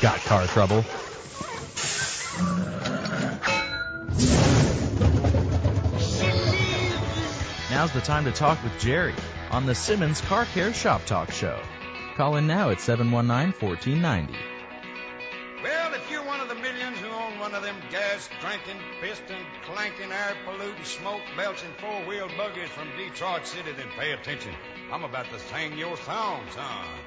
Got car trouble? Now's the time to talk with Jerry on the Simmons Car Care Shop Talk Show. Call in now at 719 1490. Well, if you're one of the millions who own one of them gas drinking, piston clanking, air polluting, smoke belching four wheel buggies from Detroit City, then pay attention. I'm about to sing your song, son.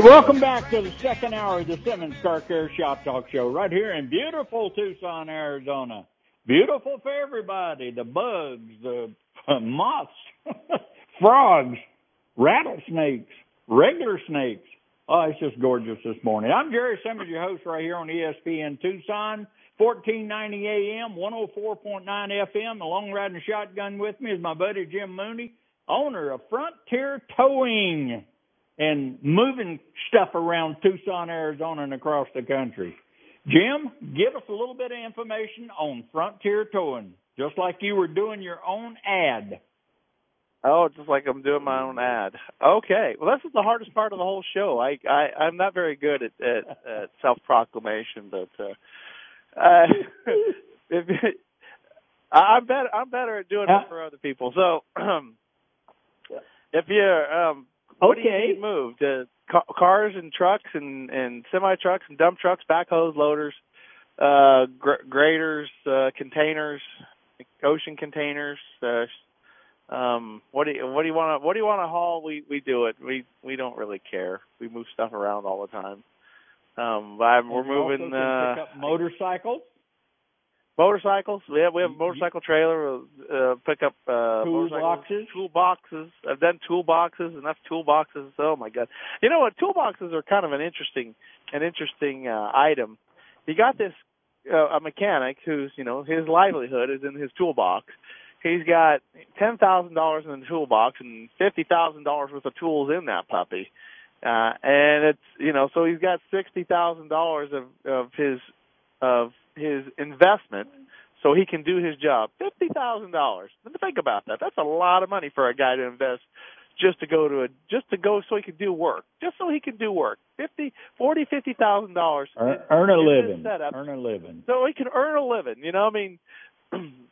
Right, welcome back to the second hour of the Simmons Car Care Shop Talk Show right here in beautiful Tucson, Arizona. Beautiful for everybody. The bugs, the moths, frogs, rattlesnakes, regular snakes. Oh, it's just gorgeous this morning. I'm Jerry Simmons, your host right here on ESPN Tucson, 1490 AM, 104.9 FM. The long riding shotgun with me is my buddy Jim Mooney, owner of Frontier Towing and moving stuff around Tucson, Arizona, and across the country. Jim, give us a little bit of information on Frontier Towing, just like you were doing your own ad. Oh, just like I'm doing my own ad. Okay. Well, this is the hardest part of the whole show. I, I I'm not very good at at, at self proclamation, but uh, uh, if, I'm better. I'm better at doing it for other people. So, if you're um, what do you need moved? Uh, ca- cars and trucks and and semi trucks and dump trucks, backhoes, loaders, uh, gr- graders, uh, containers, ocean containers. Uh, um, what do you what do you want to what do you want to haul? We we do it. We we don't really care. We move stuff around all the time. Um, but I'm, we're moving uh, pick up motorcycles, motorcycles. Yeah, we have a motorcycle trailer, uh, pick up uh, toolboxes. toolboxes. I've done toolboxes, enough toolboxes. Oh my god! You know what? Toolboxes are kind of an interesting, an interesting uh, item. You got this uh, a mechanic who's you know his livelihood is in his toolbox. He's got ten thousand dollars in the toolbox and fifty thousand dollars worth of tools in that puppy. Uh, and it's you know so he's got sixty thousand dollars of of his of his investment so he can do his job. Fifty thousand dollars. Think about that. That's a lot of money for a guy to invest just to go to a just to go so he can do work. Just so he can do work. Fifty, forty, fifty thousand dollars. earn, earn a living, setup earn a living. so he can earn a living. You know, I mean,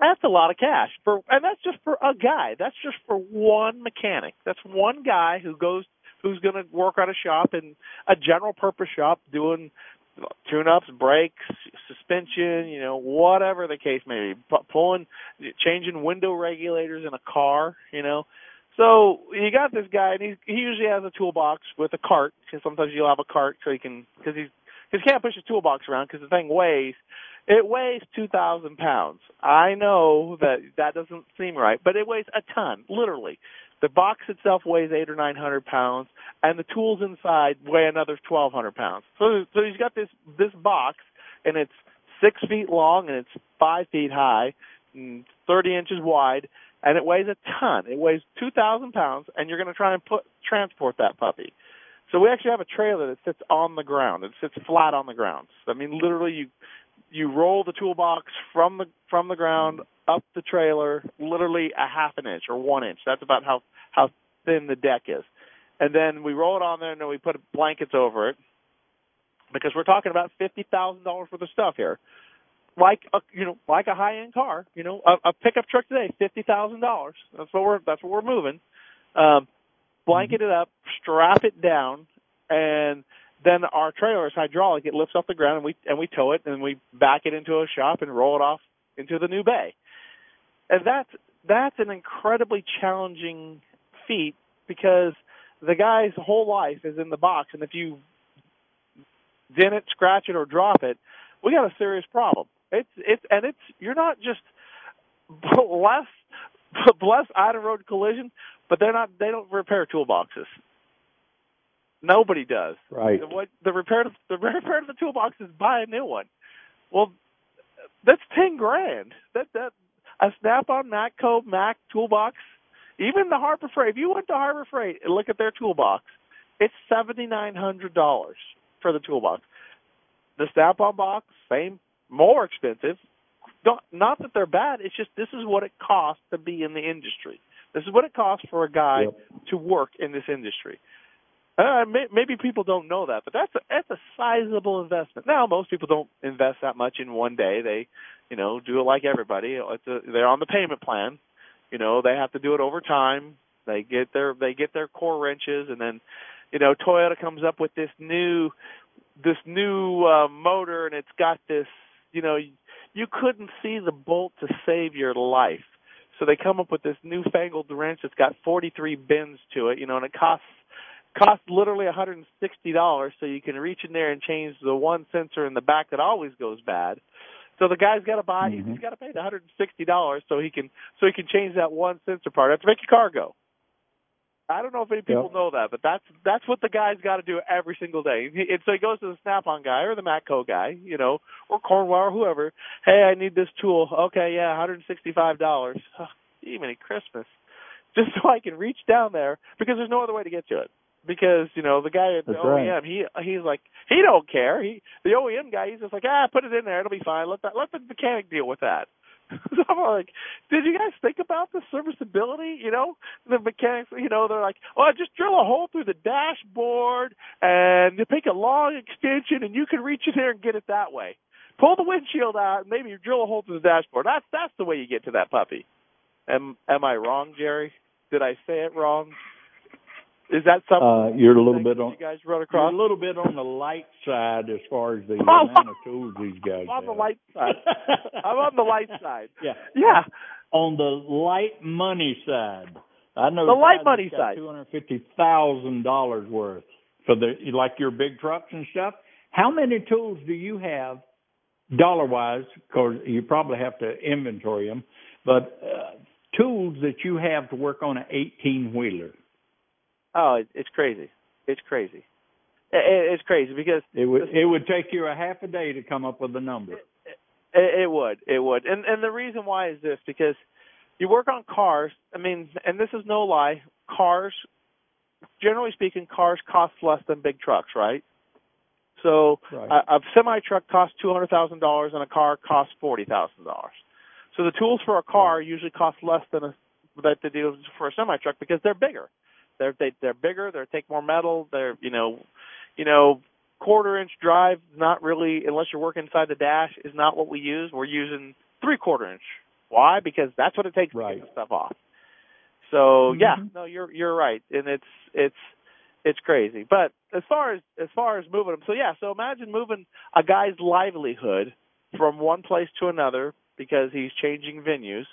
that's a lot of cash for, and that's just for a guy. That's just for one mechanic. That's one guy who goes, who's going to work at a shop in a general purpose shop doing tune-ups, brakes, suspension, you know, whatever the case may be, Pu- pulling, changing window regulators in a car, you know. So you got this guy, and he's, he usually has a toolbox with a cart. Because sometimes you'll have a cart so he can, because he's, he can't push his toolbox around because the thing weighs. It weighs two thousand pounds. I know that that doesn't seem right, but it weighs a ton, literally. The box itself weighs eight or nine hundred pounds, and the tools inside weigh another twelve hundred pounds. So, so he's got this this box, and it's six feet long and it's five feet high, and thirty inches wide, and it weighs a ton. It weighs two thousand pounds, and you're going to try and put transport that puppy. So we actually have a trailer that sits on the ground. It sits flat on the ground. I mean, literally, you you roll the toolbox from the from the ground up the trailer, literally a half an inch or one inch. That's about how how thin the deck is. And then we roll it on there, and then we put blankets over it because we're talking about fifty thousand dollars worth of stuff here. Like a you know, like a high end car, you know, a, a pickup truck today, fifty thousand dollars. That's what we're that's what we're moving. Um, blanket it up, strap it down, and then our trailer is hydraulic. It lifts off the ground and we and we tow it and we back it into a shop and roll it off into the new bay. And that's that's an incredibly challenging feat because the guy's whole life is in the box and if you dent it, scratch it or drop it, we got a serious problem. It's it's and it's you're not just bless bless Ida Road Collision, but they're not they don't repair toolboxes. Nobody does. Right. The, what the repair the repair of the toolbox is buy a new one. Well, that's ten grand. That that a Snap-on Matco Mac toolbox, even the Harbor Freight. If you went to Harbor Freight and look at their toolbox, it's seventy nine hundred dollars for the toolbox. The Snap-on box, same, more expensive. Don't, not that they're bad. It's just this is what it costs to be in the industry. This is what it costs for a guy Yep. to work in this industry. Uh, may, maybe people don't know that, but that's a, that's a sizable investment. Now, most people don't invest that much in one day. They, you know, do it like everybody. It's a, they're on the payment plan. You know, they have to do it over time. They get their they get their core wrenches, and then, you know, Toyota comes up with this new this new uh, motor, and it's got this. You know, you, couldn't see the bolt to save your life. So they come up with this newfangled wrench that's got 43 bins to it, you know, and it costs costs literally $160 so you can reach in there and change the one sensor in the back that always goes bad. So the guy's got to buy Mhm. he's got to pay the $160 so he can so he can change that one sensor part. That's to make your car go. I don't know if any people Yep. know that, but that's that's what the guy's got to do every single day. And, so he goes to the Snap-on guy or the Matco guy, you know, or Cornwell or whoever. Hey, I need this tool. Okay, yeah, $165. Oh, even Christmas, just so I can reach down there because there's no other way to get to it. Because you know the guy at the That's OEM, right. he he's like he don't care. He the OEM guy, he's just like ah, put it in there, it'll be fine. Let that let the mechanic deal with that. so I'm like, did you guys think about the serviceability? You know, the mechanics, you know, they're like, oh, just drill a hole through the dashboard and you pick a long extension and you can reach in there and get it that way. Pull the windshield out and maybe drill a hole through the dashboard. That's that's the way you get to that puppy. Am am I wrong, Jerry? Did I say it wrong? Is that something Uh, you're a little bit on you guys run you're across? a little bit on the light side as far as the amount of tools these guys I'm on the light side. I'm on the light side. yeah. Yeah. On the light money side, I know The light money side. two hundred fifty thousand dollars worth for the like your big trucks and stuff. How many tools do you have, dollar wise? Because you probably have to inventory them, but uh, tools that you have to work on an eighteen wheeler. Oh, it, it's crazy. It's crazy. It, it, it's crazy because It would it would take you a half a day to come up with a number. It, it would. It would. And and the reason why is this because you work on cars. I mean, and this is no lie. Cars, generally speaking, cars cost less than big trucks, right? So Right. a, a semi truck costs two hundred thousand dollars, and a car costs forty thousand dollars. So the tools for a car usually cost less than a that they do for a semi truck because they're bigger. They're they, they're bigger. They take more metal. They're you know, you know, quarter inch drive not really unless you're working inside the dash is not what we use. We're using three quarter inch. Why? Because that's what it takes to get the stuff off. So yeah, Mhm. no, you're you're right, and it's it's it's crazy. But as far as as far as moving them, so yeah, so imagine moving a guy's livelihood from one place to another because he's changing venues,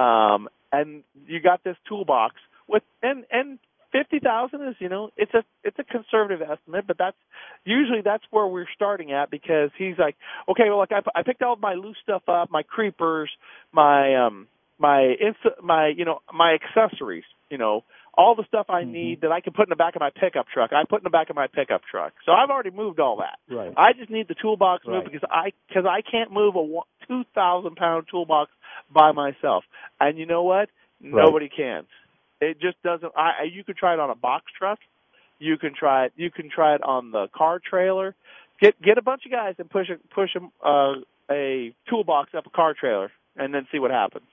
um, and you got this toolbox with and and fifty thousand is you know it's a it's a conservative estimate, but that's usually that's where we're starting at because he's like, okay, well, like I, I picked all my loose stuff up, my creepers, my um my ins- my you know my accessories, you know all the stuff I Mhm. need that I can put in the back of my pickup truck. I put in the back of my pickup truck, so I've already moved all that. Right. I just need the toolbox moved Right. because I because I can't move a two thousand pound toolbox by myself. And you know what? Nobody can. It just doesn't. I you could try it on a box truck. You can try it. You can try it on the car trailer. Get get a bunch of guys and push a push a uh, a toolbox up a car trailer, and then see what happens.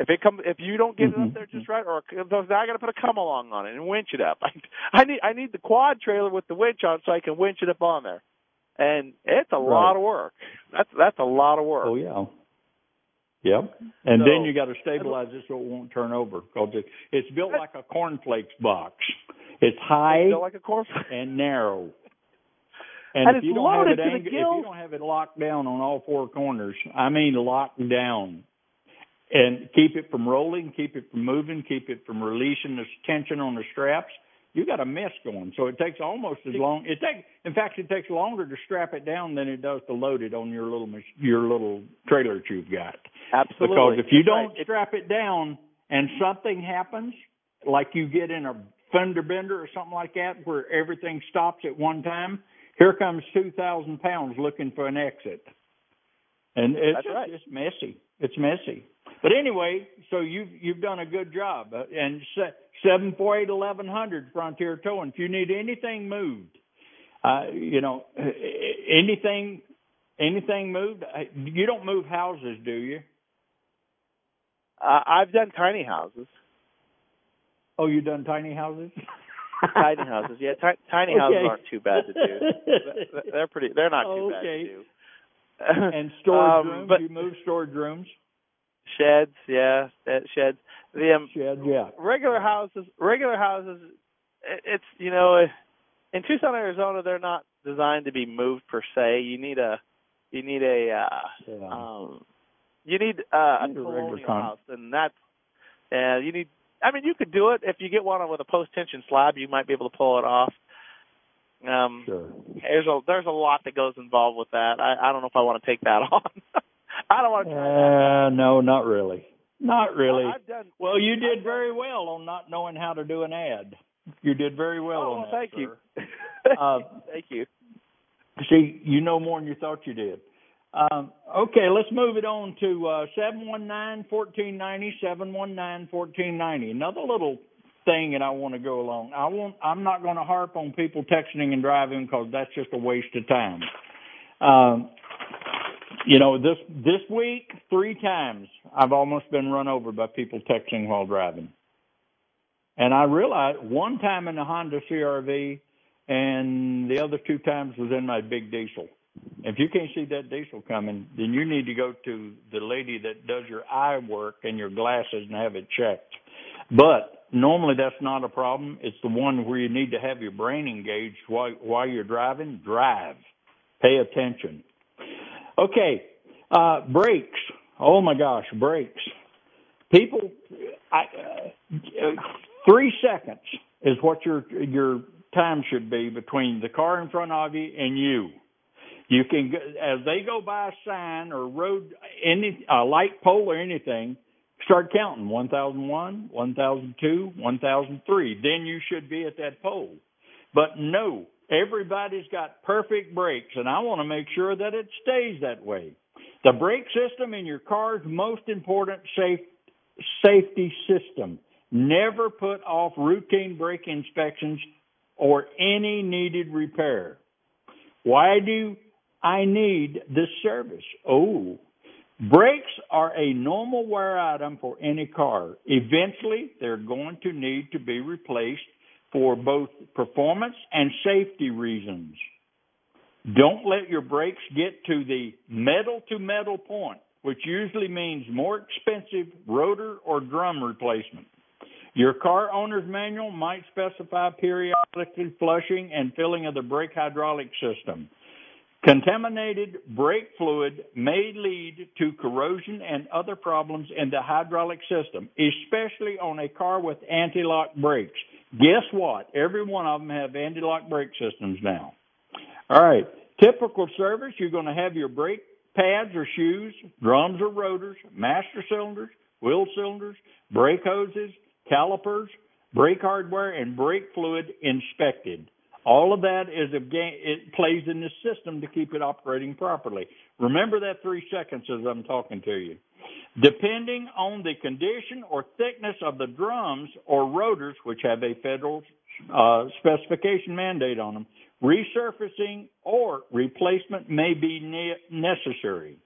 If it comes, if you don't get it up Mhm. there just right, or I got to put a come along on it and winch it up. I, I need I need the quad trailer with the winch on so I can winch it up on there, and it's a lot of work. That's that's a lot of work. Oh yeah. Yep. And So- then you got to stabilize it so it won't turn over because it, it's built like a cornflakes box. It's high It's like a and narrow. And if it's you don't have loaded it to the ang- if you don't have it locked down on all four corners, I mean locked down, and keep it from rolling, keep it from moving, keep it from releasing the tension on the straps, you got a mess going. So it takes almost as long. It takes, in fact, it takes longer to strap it down than it does to load it on your little mach- your little trailer that you've got. Absolutely. Because if you don't right. Strap it down and something happens, like you get in a fender bender or something like that, where everything stops at one time, here comes two thousand pounds looking for an exit, and it's That's just, right. it's messy. It's messy. But anyway, so you've you've done a good job, uh, and seven four eight eleven hundred Frontier Towing. If you need anything moved, uh, you know, anything anything moved. uh, You don't move houses, do you? uh, I've done tiny houses. Oh, you've done tiny houses? tiny houses. Yeah, ti- tiny houses aren't too bad to do. They're pretty. They're not too bad to do. and storage Um, rooms. but you move storage rooms. Sheds, yeah, eh, sheds. The um, Shed, yeah. regular houses, regular houses. it- It's you know, in Tucson, Arizona, they're not designed to be moved per se. You need a, you need a, uh, Yeah. um, you need uh, a You need a regular colonial con- house, and that's, and you need. I mean, you could do it if you get one with a post tension slab. You might be able to pull it off. Um, Sure. there's a there's a lot that goes involved with that. I I don't know if I want to take that on. I don't want to try that. Uh, no, not really. Not really. I've done. well, you did I've very well on not knowing how to do an ad. You did very well oh, on well, that. thank you. Uh, thank you. See, you know more than you thought you did. Um, okay, let's move it on to uh, 719-1490, 719-1490. Another little thing that I want to go along. I won't, I'm not going to harp on people texting and driving because that's just a waste of time. Um, you know, this this week, three times I've almost been run over by people texting while driving. And I realized one time in the Honda CRV, and the other two times was in my big diesel. If you can't see that diesel coming, then you need to go to the lady that does your eye work and your glasses and have it checked. But normally that's not a problem. It's the one where you need to have your brain engaged while while you're driving. Drive. Pay attention. Okay, uh, brakes. Oh my gosh, brakes. People, I, uh, three seconds is what your your time should be between the car in front of you and you. You can, as they go by a sign or road, any a light pole or anything, start counting 1001, 1002, 1003. Then you should be at that pole. But no, everybody's got perfect brakes, and I want to make sure that it stays that way. The brake system in your car's most important safe, safety system. Never put off routine brake inspections or any needed repair. Why do I need this service? Oh, brakes are a normal wear item for any car. Eventually, they're going to need to be replaced for both performance and safety reasons. Don't let your brakes get to the metal to metal point, which usually means more expensive rotor or drum replacement. Your car owner's manual might specify periodically flushing and filling of the brake hydraulic system. Contaminated brake fluid may lead to corrosion and other problems in the hydraulic system, especially on a car with anti-lock brakes. Guess what? Every one of them have anti-lock brake systems now. All right. Typical service, you're going to have your brake pads or shoes, drums or rotors, master cylinders, wheel cylinders, brake hoses, calipers, brake hardware, and brake fluid inspected. All of that is a game, it plays in the system to keep it operating properly. Remember that three seconds as I'm talking to you. Depending on the condition or thickness of the drums or rotors, which have a federal uh, specification mandate on them, resurfacing or replacement may be ne- necessary.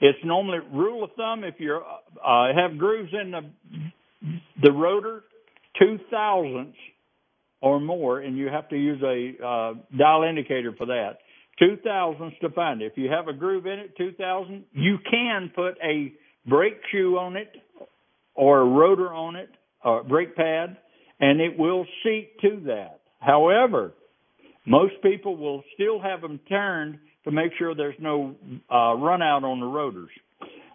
It's normally rule of thumb if you uh, have grooves in the the rotor, two thousandths or more, and you have to use a uh, dial indicator for that. Two thousandths to find it. If you have a groove in it, two thousand, you can put a brake shoe on it or a rotor on it, or brake pad, and it will seat to that. However, most people will still have them turned to make sure there's no uh, run out on the rotors.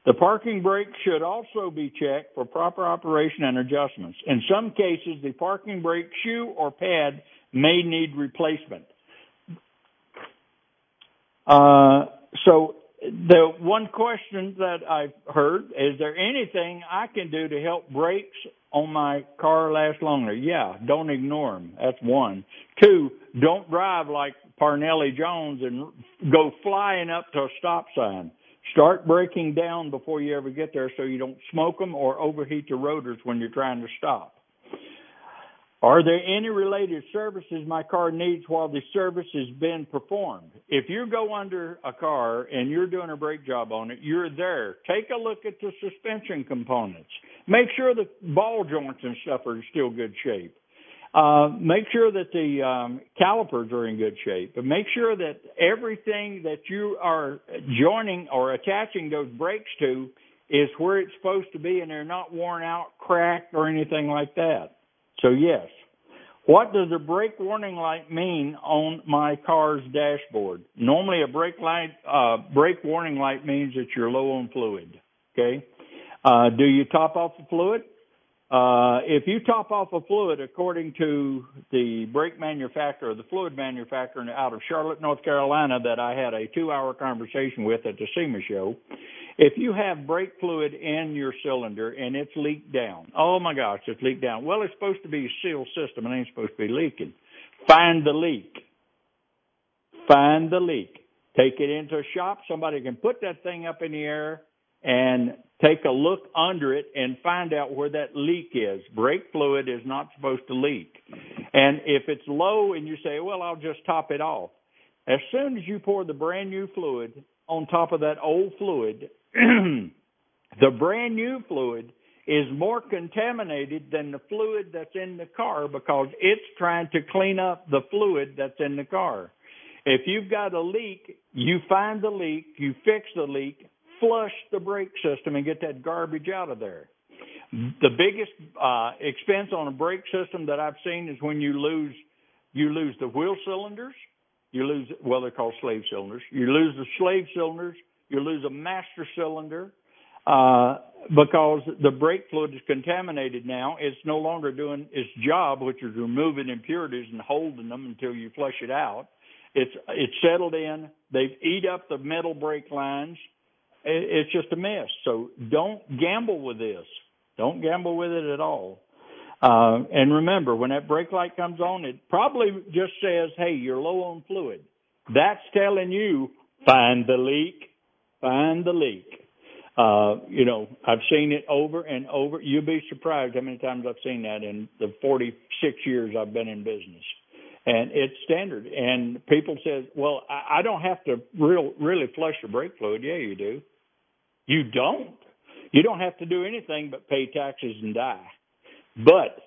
The parking brake should also be checked for proper operation and adjustments. In some cases, the parking brake shoe or pad may need replacement. Uh, so the one question that I've heard is there anything I can do to help brakes on my car last longer? Yeah, don't ignore them. That's one. Two, don't drive like Parnelli Jones and go flying up to a stop sign. Start breaking down before you ever get there so you don't smoke them or overheat the rotors when you're trying to stop. Are there any related services my car needs while the service has been performed? If you go under a car and you're doing a brake job on it, you're there. Take a look at the suspension components. Make sure the ball joints and stuff are in still good shape. Uh, make sure that the um, calipers are in good shape, but make sure that everything that you are joining or attaching those brakes to is where it's supposed to be and they're not worn out, cracked, or anything like that. So yes. What does a brake warning light mean on my car's dashboard? Normally a brake light, uh, brake warning light means that you're low on fluid. Okay. Uh, do you top off the fluid? Uh, if you top off a fluid, according to the brake manufacturer, the fluid manufacturer out of Charlotte, North Carolina, that I had a two-hour conversation with at the SEMA show, if you have brake fluid in your cylinder and it's leaked down, oh my gosh, it's leaked down. Well, it's supposed to be a sealed system and ain't supposed to be leaking. Find the leak. Find the leak. Take it into a shop. Somebody can put that thing up in the air and take a look under it and find out where that leak is. Brake fluid is not supposed to leak. And if it's low and you say, well, I'll just top it off. As soon as you pour the brand new fluid on top of that old fluid, the brand new fluid is more contaminated than the fluid that's in the car because it's trying to clean up the fluid that's in the car. If you've got a leak, you find the leak, you fix the leak, flush the brake system and get that garbage out of there. The biggest uh, expense on a brake system that I've seen is when you lose you lose the wheel cylinders, you lose well they're called slave cylinders. You lose the slave cylinders, you lose a master cylinder uh, because the brake fluid is contaminated now. It's no longer doing its job, which is removing impurities and holding them until you flush it out. It's it's settled in. They've eat up the metal brake lines it's just a mess. So don't gamble with this. Don't gamble with it at all. Uh, and remember, when that brake light comes on, it probably just says, hey, you're low on fluid. That's telling you, find the leak, find the leak. Uh, you know, I've seen it over and over. You'll be surprised how many times I've seen that in the 46 years I've been in business. And it's standard. And people says, well, I, I don't have to real, really flush the brake fluid. Yeah, you do. You don't. You don't have to do anything but pay taxes and die. But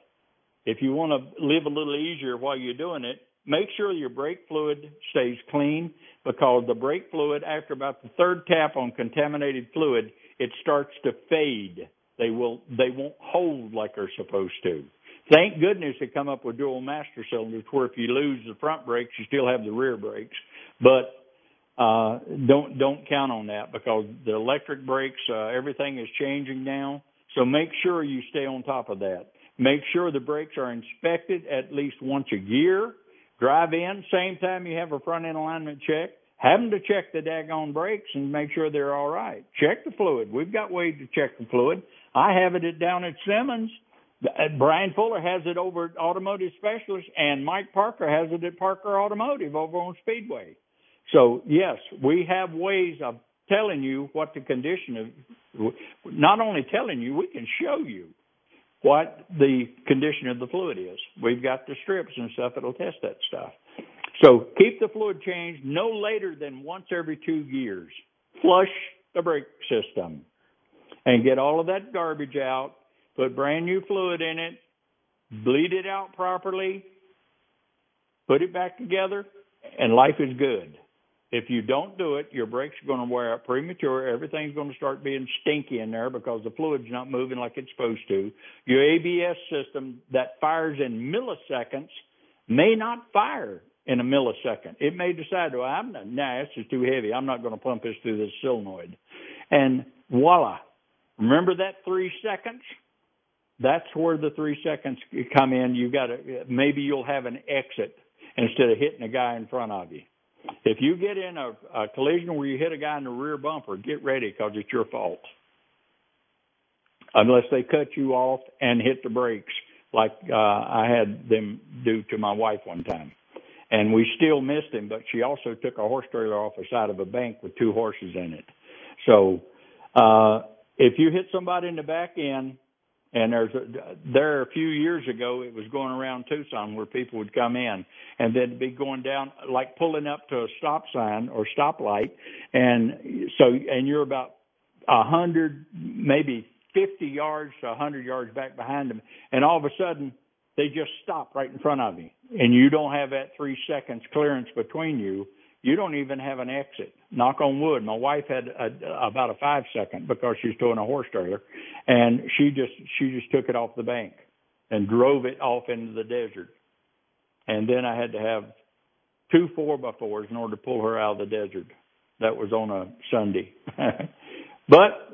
if you want to live a little easier while you're doing it, make sure your brake fluid stays clean because the brake fluid, after about the third tap on contaminated fluid, it starts to fade. They will, they won't hold like they're supposed to. Thank goodness they come up with dual master cylinders where if you lose the front brakes, you still have the rear brakes. But uh, don't don't count on that because the electric brakes, uh, everything is changing now. So make sure you stay on top of that. Make sure the brakes are inspected at least once a year. Drive in, same time you have a front end alignment check. Have them to check the daggone brakes and make sure they're all right. Check the fluid. We've got ways to check the fluid. I have it at down at Simmons. Uh, Brian Fuller has it over at Automotive Specialist, and Mike Parker has it at Parker Automotive over on Speedway. So yes, we have ways of telling you what the condition of, not only telling you, we can show you what the condition of the fluid is. We've got the strips and stuff that'll test that stuff. So keep the fluid changed no later than once every two years. Flush the brake system and get all of that garbage out. Put brand new fluid in it. Bleed it out properly. Put it back together and life is good. If you don't do it, your brakes are going to wear out premature. Everything's going to start being stinky in there because the fluid's not moving like it's supposed to. Your ABS system that fires in milliseconds may not fire in a millisecond. It may decide, well, I'm not, nah, this is too heavy. I'm not going to pump this through this solenoid. And voila. Remember that three seconds? That's where the three seconds come in. You got to maybe you'll have an exit instead of hitting a guy in front of you. If you get in a, a collision where you hit a guy in the rear bumper, get ready because it's your fault. Unless they cut you off and hit the brakes, like uh, I had them do to my wife one time. And we still missed him, but she also took a horse trailer off the side of a bank with two horses in it. So uh, if you hit somebody in the back end, and there's a, there a few years ago, it was going around Tucson where people would come in and then be going down, like pulling up to a stop sign or stoplight. And so, and you're about a hundred, maybe 50 yards to a 100 yards back behind them. And all of a sudden, they just stop right in front of you. And you don't have that three seconds clearance between you you don't even have an exit. Knock on wood. My wife had a, about a five second because she was towing a horse trailer, and she just she just took it off the bank and drove it off into the desert. And then I had to have two four by fours in order to pull her out of the desert. That was on a Sunday, but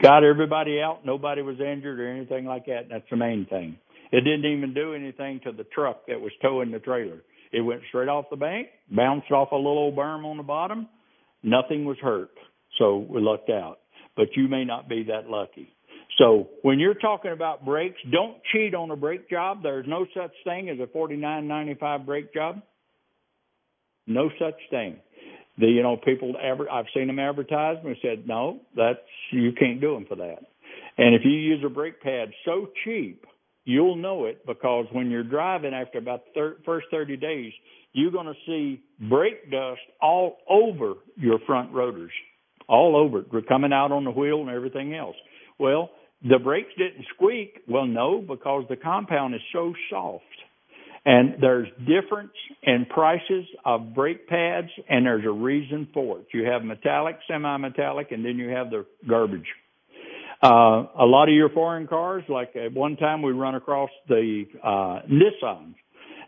got everybody out. Nobody was injured or anything like that. That's the main thing. It didn't even do anything to the truck that was towing the trailer. It went straight off the bank, bounced off a little old berm on the bottom. Nothing was hurt. So we lucked out. But you may not be that lucky. So when you're talking about brakes, don't cheat on a brake job. There's no such thing as a 49.95 brake job. No such thing. The you know people ever I've seen them advertised and said no, that's you can't do them for that. And if you use a brake pad so cheap You'll know it because when you're driving after about the thir- first 30 days, you're going to see brake dust all over your front rotors, all over it, coming out on the wheel and everything else. Well, the brakes didn't squeak. Well, no, because the compound is so soft. And there's difference in prices of brake pads, and there's a reason for it. You have metallic, semi-metallic, and then you have the garbage. Uh, a lot of your foreign cars, like at one time we run across the uh, Nissan.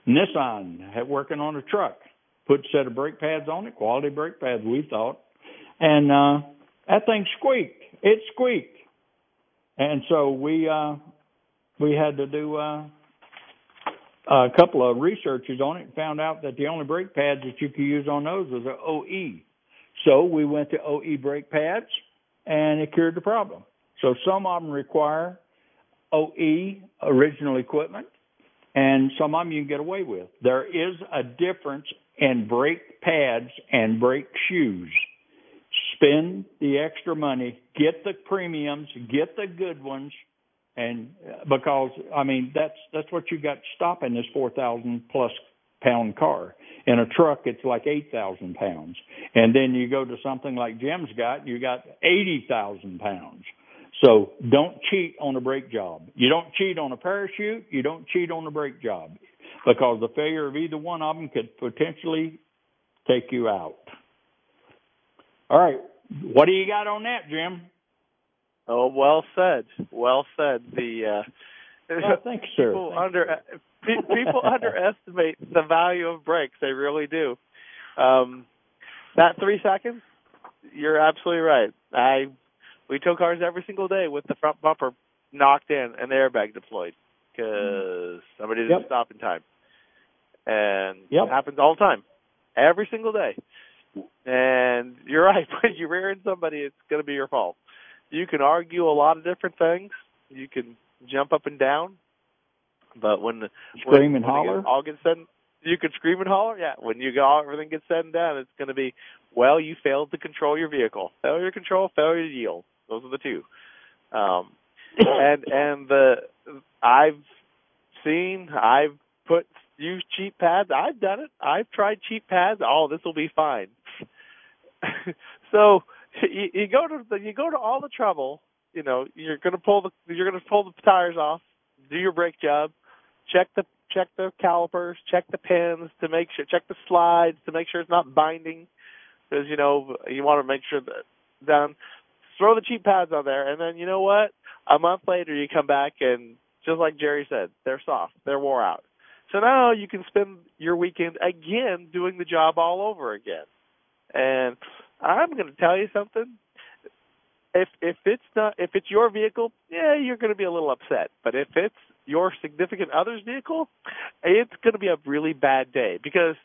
Nissan had working on a truck, put a set of brake pads on it, quality brake pads, we thought, and uh, that thing squeaked. It squeaked, and so we uh, we had to do uh, a couple of researches on it and found out that the only brake pads that you could use on those was an OE. So we went to OE brake pads, and it cured the problem. So some of them require OE original equipment, and some of them you can get away with. There is a difference in brake pads and brake shoes. Spend the extra money, get the premiums, get the good ones, and because I mean that's that's what you got stopping this four thousand plus pound car. In a truck, it's like eight thousand pounds, and then you go to something like Jim's got, you got eighty thousand pounds. So don't cheat on a brake job. You don't cheat on a parachute. You don't cheat on a brake job because the failure of either one of them could potentially take you out. All right. What do you got on that, Jim? Oh, well said. Well said. The uh, well, thanks, sir. People under people underestimate the value of brakes. They really do. Um, that three seconds, you're absolutely right. I we tow cars every single day with the front bumper knocked in and the airbag deployed because somebody didn't Yep. stop in time. And Yep. it happens all the time, every single day. And you're right. When you rear end somebody, it's going to be your fault. You can argue a lot of different things. You can jump up and down, but when the Scream when, and when holler. all gets said, you can scream and holler. Yeah, when you go everything gets said and done, it's going to be well, you failed to control your vehicle. Failure to control, failure to yield. Those are the two. Um, and and the I've seen I've put used cheap pads. I've done it. I've tried cheap pads. Oh, this will be fine. so you, you go to the, you go to all the trouble. You know, you're going to pull the you're going to pull the tires off, do your brake job, check the check the calipers, check the pins to make sure, check the slides to make sure it's not binding, because you know you want to make sure that done. Throw the cheap pads on there, and then you know what? A month later, you come back and just like Jerry said, they're soft, they're wore out. So now you can spend your weekend again doing the job all over again. And I'm going to tell you something. if if it's not if it's your vehicle, yeah, you're going to be a little upset. But if it's your significant other's vehicle, it's going to be a really bad day because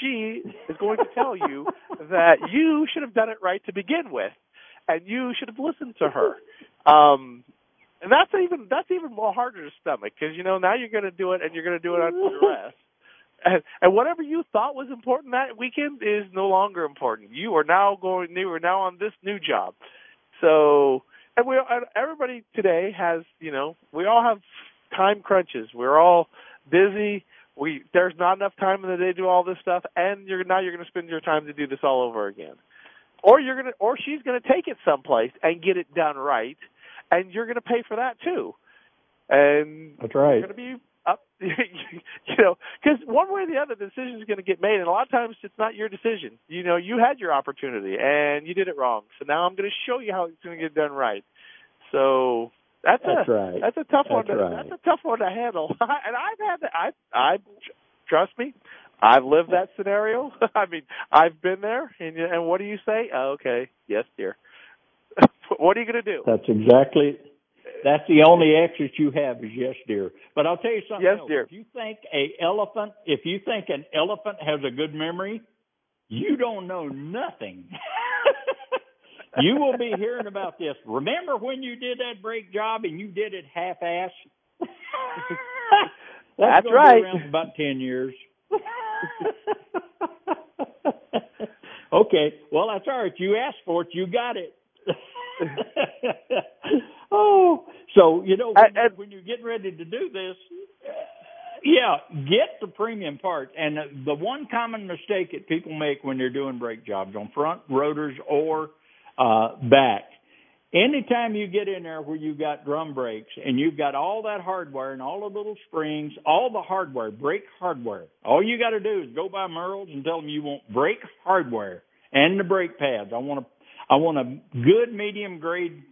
she is going to tell you that you should have done it right to begin with, and you should have listened to her. Um, and that's even that's even more harder to stomach because you know now you're going to do it and you're going to do it under duress. And, and whatever you thought was important that weekend is no longer important. You are now going. You are now on this new job. So, and we everybody today has you know we all have time crunches. We're all busy. We there's not enough time in the day to do all this stuff, and you're now you're going to spend your time to do this all over again, or you're gonna or she's going to take it someplace and get it done right, and you're going to pay for that too. And That's right. You're going to be up, you know, because one way or the other, the decision is going to get made, and a lot of times it's not your decision. You know, you had your opportunity and you did it wrong, so now I'm going to show you how it's going to get done right. So that's, That's a right. that's a tough one. That's To, right. That's a tough one to handle. and I've had that. I I trust me. I've lived that scenario. I mean, I've been there. And and what do you say? Oh, okay, yes, dear. what are you going to do? That's exactly. That's the only exit you have is yes, dear. But I'll tell you something. Yes, else. dear. If you think a elephant, if you think an elephant has a good memory, you don't know nothing. you will be hearing about this. Remember when you did that brake job and you did it half-ass? That's gonna right. Around for about ten years. okay. Well, that's all right. You asked for it. You got it. oh, so you know when, And- and- when you're getting ready to do this, uh, yeah, get the premium part. And uh, the one common mistake that people make when they're doing brake jobs on front rotors or uh, back, anytime you get in there where you've got drum brakes and you've got all that hardware and all the little springs, all the hardware, brake hardware, all you got to do is go by Merle's and tell them you want brake hardware and the brake pads. I want a, I want a good medium grade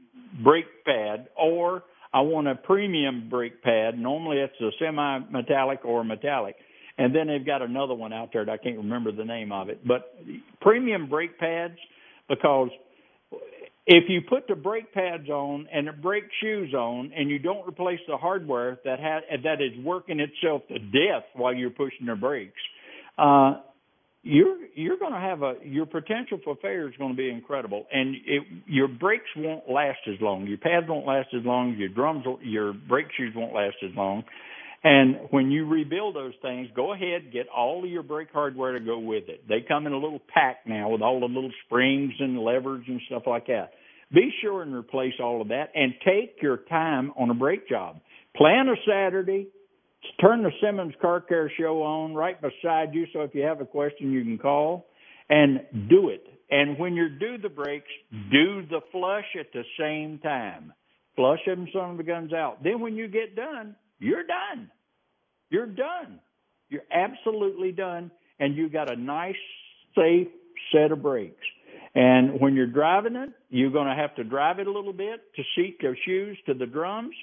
brake pad or I want a premium brake pad. Normally it's a semi metallic or metallic. And then they've got another one out there that I can't remember the name of it. But premium brake pads because if you put the brake pads on and the brake shoes on and you don't replace the hardware that ha- that is working itself to death while you're pushing the brakes, uh, you're you're going to have a your potential for failure is going to be incredible, and it, your brakes won't last as long. Your pads won't last as long. Your drums, your brake shoes won't last as long. And when you rebuild those things, go ahead, get all of your brake hardware to go with it. They come in a little pack now with all the little springs and levers and stuff like that. Be sure and replace all of that and take your time on a brake job. Plan a Saturday, turn the Simmons Car Care Show on right beside you so if you have a question you can call and do it. And when you do the brakes, do the flush at the same time. Flush them son of the guns out. Then when you get done, you're done. You're done. You're absolutely done. And you got a nice, safe set of brakes. And when you're driving it, you're going to have to drive it a little bit to seat your shoes to the drums.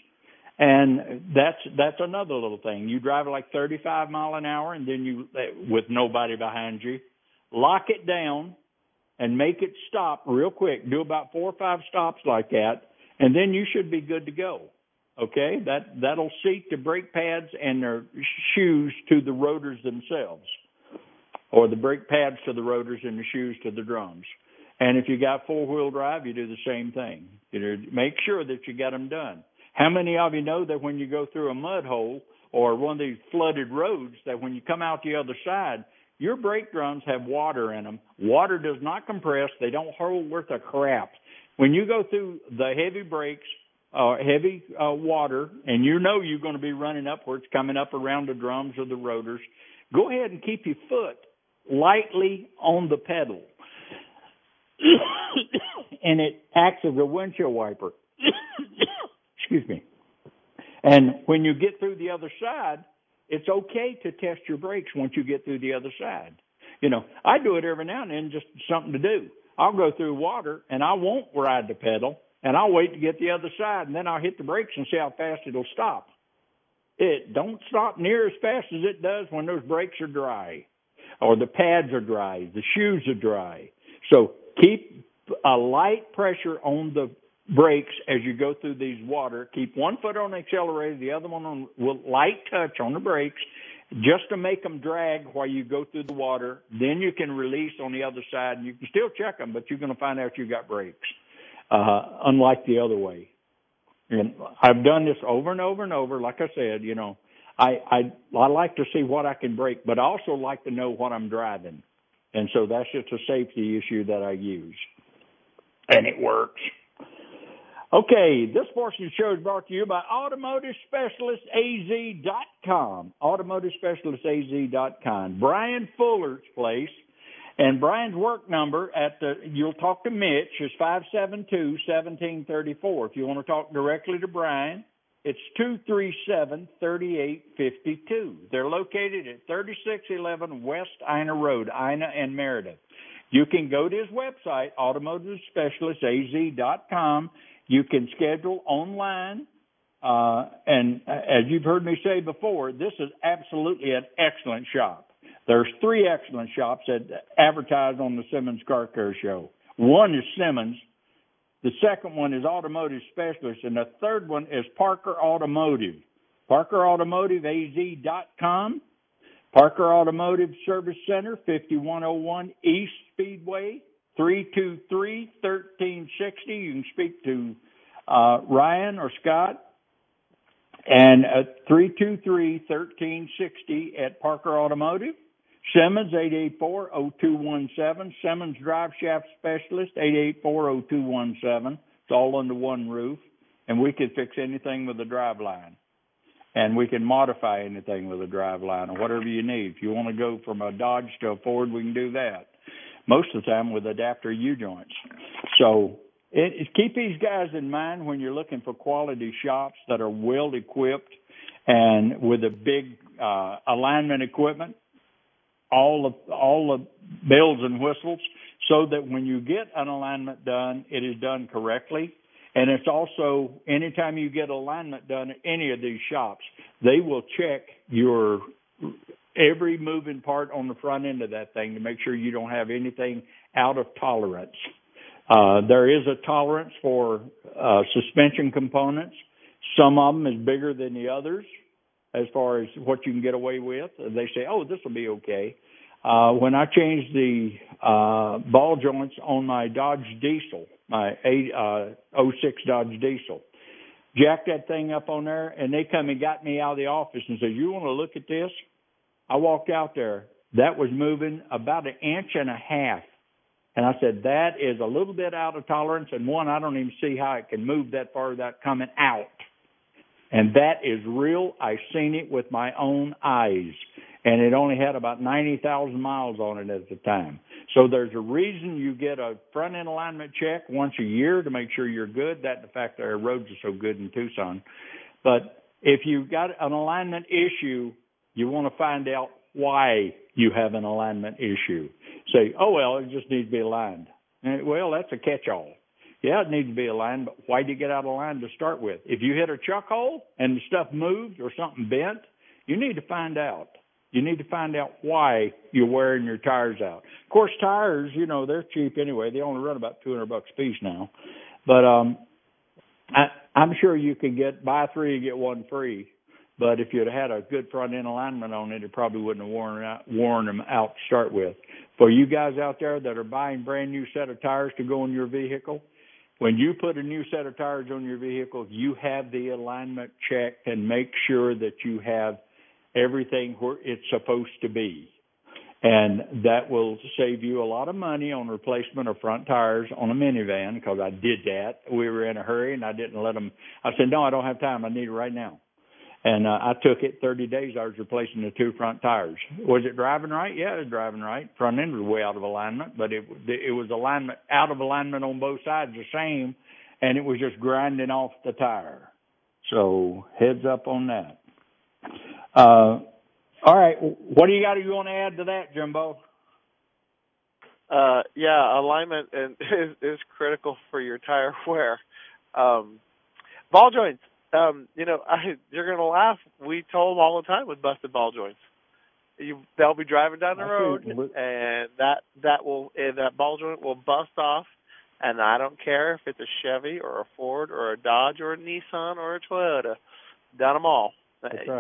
And that's that's another little thing. You drive like 35 mile an hour, and then you with nobody behind you, lock it down, and make it stop real quick. Do about four or five stops like that, and then you should be good to go. Okay, that that'll seat the brake pads and their shoes to the rotors themselves, or the brake pads to the rotors and the shoes to the drums. And if you got four wheel drive, you do the same thing. You know, make sure that you got them done. How many of you know that when you go through a mud hole or one of these flooded roads, that when you come out the other side, your brake drums have water in them. Water does not compress. They don't hold worth a crap. When you go through the heavy brakes, uh, heavy uh, water, and you know you're going to be running upwards, coming up around the drums or the rotors, go ahead and keep your foot lightly on the pedal. and it acts as a windshield wiper. Excuse me. And when you get through the other side, it's okay to test your brakes once you get through the other side. You know, I do it every now and then, just something to do. I'll go through water and I won't ride the pedal and I'll wait to get the other side and then I'll hit the brakes and see how fast it'll stop. It don't stop near as fast as it does when those brakes are dry or the pads are dry, the shoes are dry. So keep a light pressure on the brakes as you go through these water. Keep one foot on the accelerator, the other one on with light touch on the brakes, just to make them drag while you go through the water. Then you can release on the other side. And you can still check them, but you're going to find out you got brakes, uh, unlike the other way. And I've done this over and over and over. Like I said, you know, I I I like to see what I can break, but I also like to know what I'm driving, and so that's just a safety issue that I use, and it works. Okay, this portion of the show is brought to you by AutomotiveSpecialistAZ.com. AutomotiveSpecialistAZ.com. Brian Fuller's place. And Brian's work number at the, you'll talk to Mitch, is 572-1734. If you want to talk directly to Brian, it's 237-3852. They're located at 3611 West Ina Road, Ina and Meredith. You can go to his website, AutomotiveSpecialistAZ.com. You can schedule online. Uh, and as you've heard me say before, this is absolutely an excellent shop. There's three excellent shops that advertise on the Simmons Car Care Show. One is Simmons. The second one is Automotive Specialist, and the third one is Parker Automotive. Parker ParkerAutomotiveAZ.com. Parker Automotive Service Center, 5101 East Speedway, 323-1360. You can speak to uh, Ryan or Scott. And at 323-1360 at Parker Automotive. Simmons, 884-0217. Simmons Drive Shaft Specialist, 884-0217. It's all under one roof. And we can fix anything with the drive line. And we can modify anything with a drive line or whatever you need. If you want to go from a Dodge to a Ford, we can do that most of the time with adapter U joints. So it, keep these guys in mind when you're looking for quality shops that are well equipped and with a big uh, alignment equipment, all of all the bells and whistles, so that when you get an alignment done, it is done correctly. And it's also anytime you get alignment done at any of these shops, they will check your every moving part on the front end of that thing to make sure you don't have anything out of tolerance. Uh, there is a tolerance for uh, suspension components. Some of them is bigger than the others as far as what you can get away with. They say, oh, this will be okay. Uh, when I changed the uh, ball joints on my Dodge Diesel, my eight, uh, 06 Dodge Diesel, jacked that thing up on there, and they come and got me out of the office and said, "You want to look at this?" I walked out there. That was moving about an inch and a half. And I said, that is a little bit out of tolerance. And one, I don't even see how it can move that far without coming out. And that is real. I seen it with my own eyes. And it only had about 90,000 miles on it at the time. So there's a reason you get a front end alignment check once a year to make sure you're good. That the fact that our roads are so good in Tucson. But if you've got an alignment issue, you want to find out why you have an alignment issue. Say, oh well, it just needs to be aligned. And, well, that's a catch-all. Yeah, it needs to be aligned, but why did you get out of line to start with? If you hit a chuck hole and the stuff moved or something bent, you need to find out. You need to find out why you're wearing your tires out. Of course, tires, you know, they're cheap anyway. They only run about 200 bucks a piece now. But um I I'm sure you can get buy three and get one free but if you'd had a good front end alignment on it, it probably wouldn't have worn out, worn them out to start with. For you guys out there that are buying brand new set of tires to go in your vehicle, when you put a new set of tires on your vehicle, you have the alignment checked and make sure that you have everything where it's supposed to be. And that will save you a lot of money on replacement of front tires on a minivan because I did that. We were in a hurry and I didn't let them. I said, no, I don't have time. I need it right now. And uh, I took it 30 days. I was replacing the two front tires. Was it driving right? Yeah, it was driving right. Front end was way out of alignment, but it it was alignment out of alignment on both sides the same, and it was just grinding off the tire. So heads up on that. Uh, all right, what do you got? You want to add to that, Jimbo? Uh, yeah, alignment and is, is critical for your tire wear. Um, ball joints um, you know, I, you're going to laugh. We told them all the time with busted ball joints. You, they'll be driving down the road, and that that will and that ball joint will bust off, And I don't care if it's a Chevy or a Ford or a Dodge or a Nissan or a Toyota. Done them all.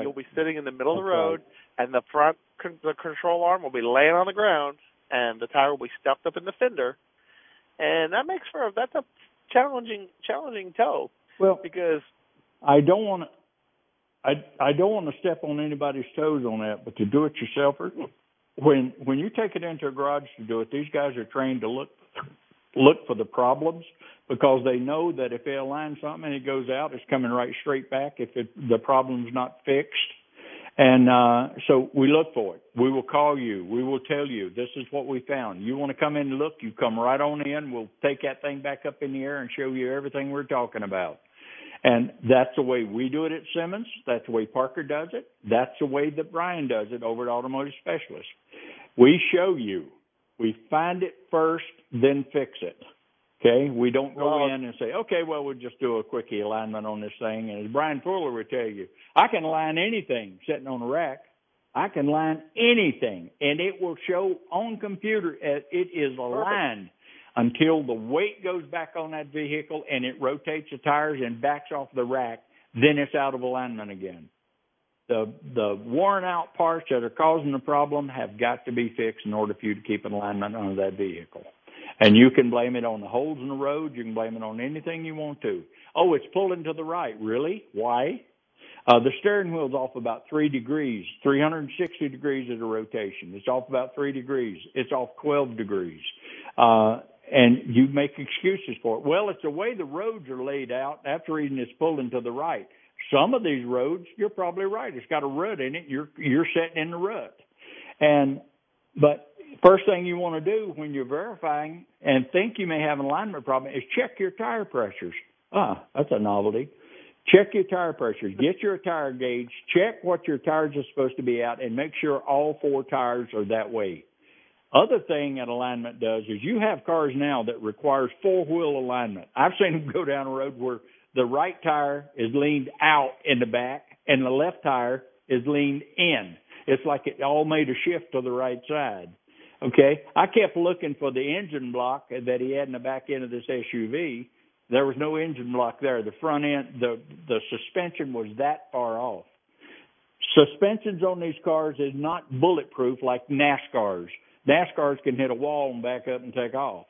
You'll be sitting in the middle of the That's road, and the front con- the control arm will be laying on the ground, and the tire will be stuffed up in the fender, and that makes for a, that's a challenging challenging tow Well, because I don't want to. I I don't want to step on anybody's toes on that, but to do it yourselfer, when when you take it into a garage to do it, these guys are trained to look look for the problems because they know that if they align something and it goes out, it's coming right straight back if it, the problem's not fixed. And uh, so we look for it. We will call you. We will tell you this is what we found. You want to come in and look, you come right on in. We'll take that thing back up in the air and show you everything we're talking about. And that's the way we do it at Simmons. That's the way Parker does it. That's the way that Brian does it over at Automotive Specialist. We show you. We find it first, then fix it. Okay, we don't go Well- in and say, okay, well, we'll just do a quickie alignment on this thing. And as Brian Fuller would tell you, I can line anything sitting on a rack. I can line anything, and it will show on computer as it is aligned until the weight goes back on that vehicle and it rotates the tires and backs off the rack. Then it's out of alignment again. The the worn out parts that are causing the problem have got to be fixed in order for you to keep an alignment on that vehicle. And you can blame it on the holes in the road. You can blame it on anything you want to. Oh, it's pulling to the right. Really? Why? Uh, the steering wheel's off about three degrees, 360 degrees of the rotation. It's off about three degrees. It's off 12 degrees. Uh, and you make excuses for it. Well, it's the way the roads are laid out. After reading it's pulling to the right. Some of these roads, you're probably right. It's got a rut in it. You're, you're sitting in the rut. And, but first thing you want to do when you're verifying and think you may have an alignment problem is check your tire pressures. Ah, that's a novelty. Check your tire pressures. Get your tire gauge. Check what your tires are supposed to be at and make sure all four tires are that way. Other thing that alignment does is you have cars now that requires four wheel alignment. I've seen them go down a road where the right tire is leaned out in the back and the left tire is leaned in. It's like it all made a shift to the right side. Okay. I kept looking for the engine block that he had in the back end of this SUV. There was no engine block there. The front end, the, the suspension was that far off. Suspensions on these cars is not bulletproof like NASCAR's. NASCAR's can hit a wall and back up and take off.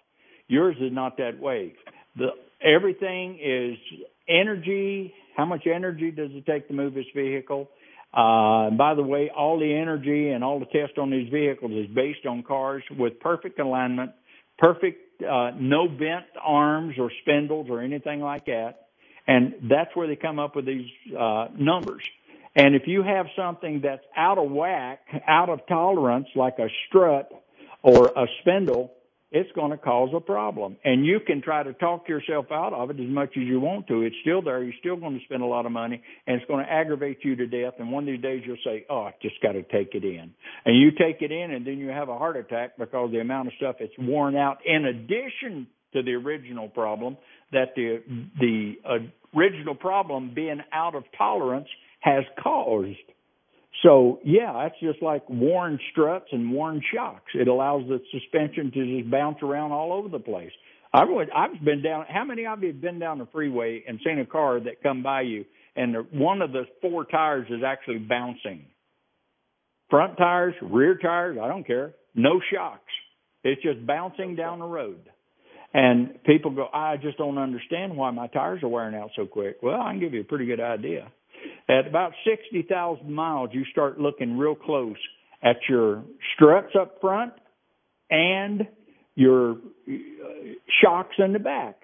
Yours is not that way. The everything is energy. How much energy does it take to move this vehicle? Uh, and by the way, all the energy and all the tests on these vehicles is based on cars with perfect alignment, perfect, uh, no bent arms or spindles or anything like that. And that's where they come up with these, uh, numbers. And if you have something that's out of whack, out of tolerance, like a strut or a spindle, it's going to cause a problem. And you can try to talk yourself out of it as much as you want to. It's still there. You're still going to spend a lot of money and it's going to aggravate you to death. And one of these days you'll say, Oh, I just got to take it in. And you take it in and then you have a heart attack because the amount of stuff it's worn out in addition to the original problem that the, the uh, original problem being out of tolerance has caused. So yeah, that's just like worn struts and worn shocks. It allows the suspension to just bounce around all over the place. I've I've been down. How many of you have been down the freeway and seen a car that come by you and one of the four tires is actually bouncing? Front tires, rear tires, I don't care. No shocks. It's just bouncing down the road. And people go, I just don't understand why my tires are wearing out so quick. Well, I can give you a pretty good idea. At about 60,000 miles, you start looking real close at your struts up front and your uh, shocks in the back.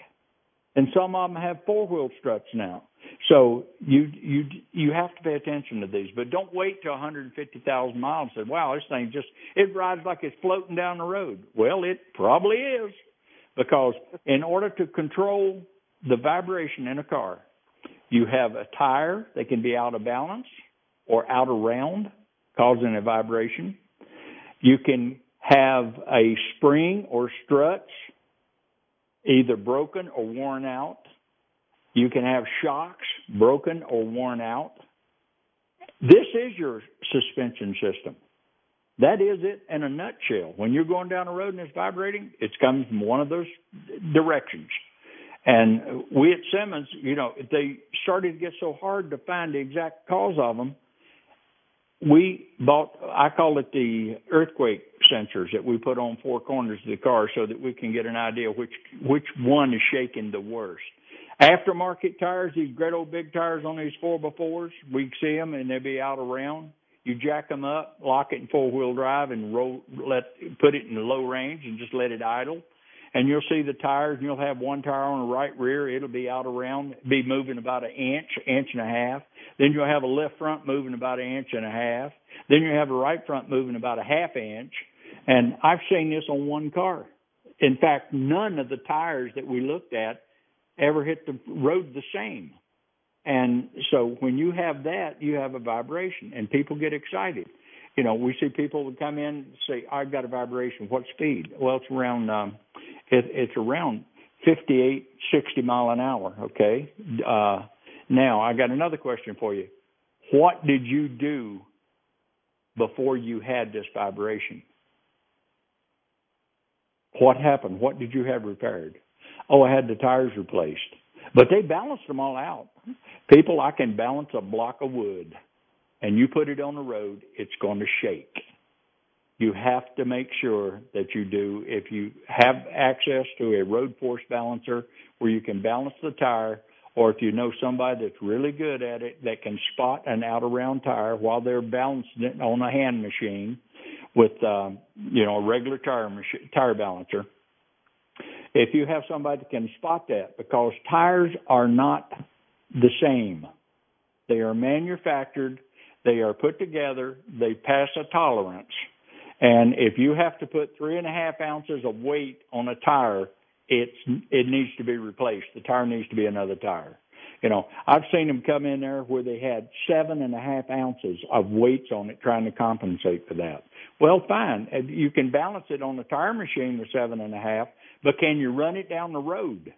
And some of them have four wheel struts now. So you you you have to pay attention to these, but don't wait till 150,000 miles and say, "Wow, this thing just it rides like it's floating down the road." Well, it probably is, because in order to control the vibration in a car, you have a tire that can be out of balance or out of round, causing a vibration. You can have a spring or struts either broken or worn out. You can have shocks broken or worn out. This is your suspension system. That is it in a nutshell. When you're going down the road and it's vibrating, it's coming from one of those directions. And we at Simmons, you know, they started to get so hard to find the exact cause of them. We bought, I call it the earthquake sensors that we put on four corners of the car so that we can get an idea which which one is shaking the worst. Aftermarket tires, these great old big tires on these four by fours, we see them and they'll be out around. You jack them up, lock it in four wheel drive, and roll let put it in low range and just let it idle. And you'll see the tires, and you'll have one tire on the right rear. It'll be out around, be moving about an inch, inch and a half. Then you'll have a left front moving about an inch and a half. Then you have a right front moving about a half inch. And I've seen this on one car. In fact, none of the tires that we looked at ever hit the road the same. And so when you have that, you have a vibration and people get excited. You know, we see people that come in say, I've got a vibration. What speed? Well, it's around, um, it, it's around 58, 60 mile an hour. Okay. Uh, now I got another question for you. What did you do before you had this vibration? What happened? What did you have repaired? Oh, I had the tires replaced. But they balanced them all out. People, I can balance a block of wood and you put it on the road, it's going to shake. You have to make sure that you do, if you have access to a road force balancer where you can balance the tire, or if you know somebody that's really good at it that can spot an out around tire while they're balancing it on a hand machine with, um, you know, a regular tire tire balancer if you have somebody that can spot that because tires are not the same. They are manufactured, they are put together, they pass a tolerance. And if you have to put three and a half ounces of weight on a tire, it's it needs to be replaced. The tire needs to be another tire. You know, I've seen them come in there where they had seven and a half ounces of weights on it trying to compensate for that. Well, fine. You can balance it on the tire machine with seven and a half, but can you run it down the road?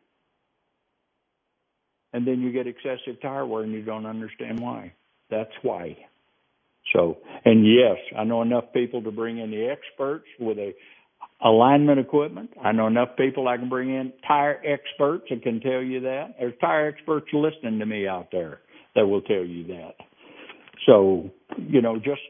And then you get excessive tire wear and you don't understand why. That's why. So, and yes, I know enough people to bring in the experts with a alignment equipment. I know enough people I can bring in tire experts that can tell you that. There's tire experts listening to me out there that will tell you that. So, you know, just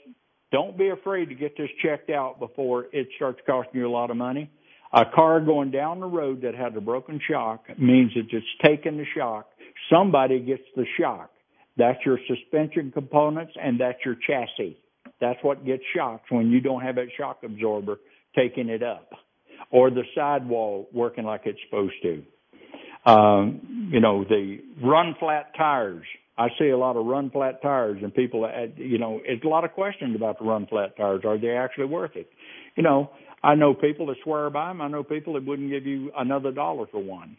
don't be afraid to get this checked out before it starts costing you a lot of money. A car going down the road that had a broken shock means that it's taken the shock. Somebody gets the shock. That's your suspension components and that's your chassis. That's what gets shocked when you don't have that shock absorber taking it up or the sidewall working like it's supposed to. Um, you know, the run flat tires. I see a lot of run flat tires and people, you know, it's a lot of questions about the run flat tires. Are they actually worth it? You know, I know people that swear by them. I know people that wouldn't give you another dollar for one.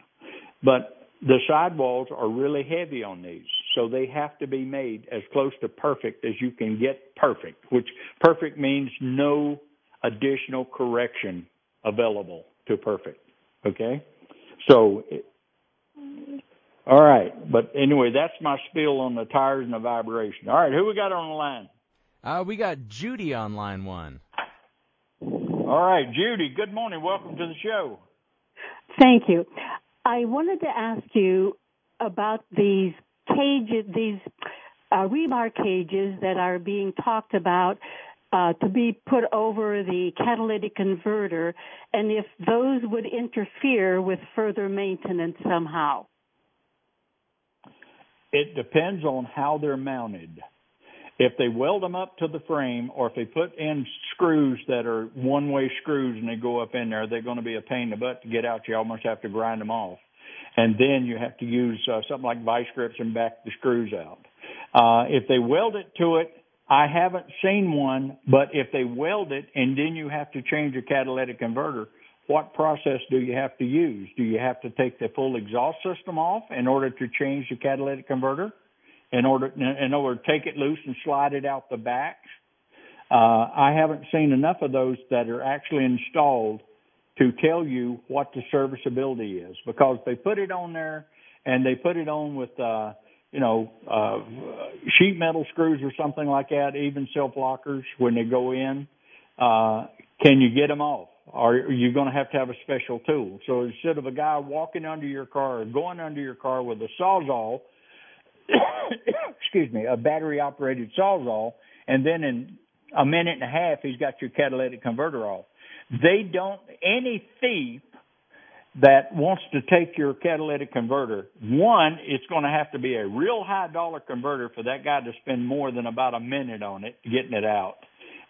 But the sidewalls are really heavy on these, so they have to be made as close to perfect as you can get perfect, which perfect means no additional correction available to perfect. Okay? So, all right. But anyway, that's my spiel on the tires and the vibration. All right, who we got on the line? Uh, we got Judy on line one. All right, Judy, good morning. Welcome to the show. Thank you. I wanted to ask you about these cages, these uh, rebar cages that are being talked about uh, to be put over the catalytic converter, and if those would interfere with further maintenance somehow. It depends on how they're mounted. If they weld them up to the frame or if they put in screws that are one way screws and they go up in there, they're going to be a pain in the butt to get out. You almost have to grind them off. And then you have to use uh, something like vice grips and back the screws out. Uh, if they weld it to it, I haven't seen one, but if they weld it and then you have to change a catalytic converter, what process do you have to use? Do you have to take the full exhaust system off in order to change the catalytic converter? in order in order to take it loose and slide it out the back. Uh, I haven't seen enough of those that are actually installed to tell you what the serviceability is because they put it on there and they put it on with uh, you know uh, sheet metal screws or something like that, even self lockers when they go in. uh, can you get them off? Or are you going to have to have a special tool? So instead of a guy walking under your car or going under your car with a sawzall, excuse me, a battery operated sawzall, and then in a minute and a half he's got your catalytic converter off. They don't any thief that wants to take your catalytic converter, one, it's going to have to be a real high dollar converter for that guy to spend more than about a minute on it getting it out.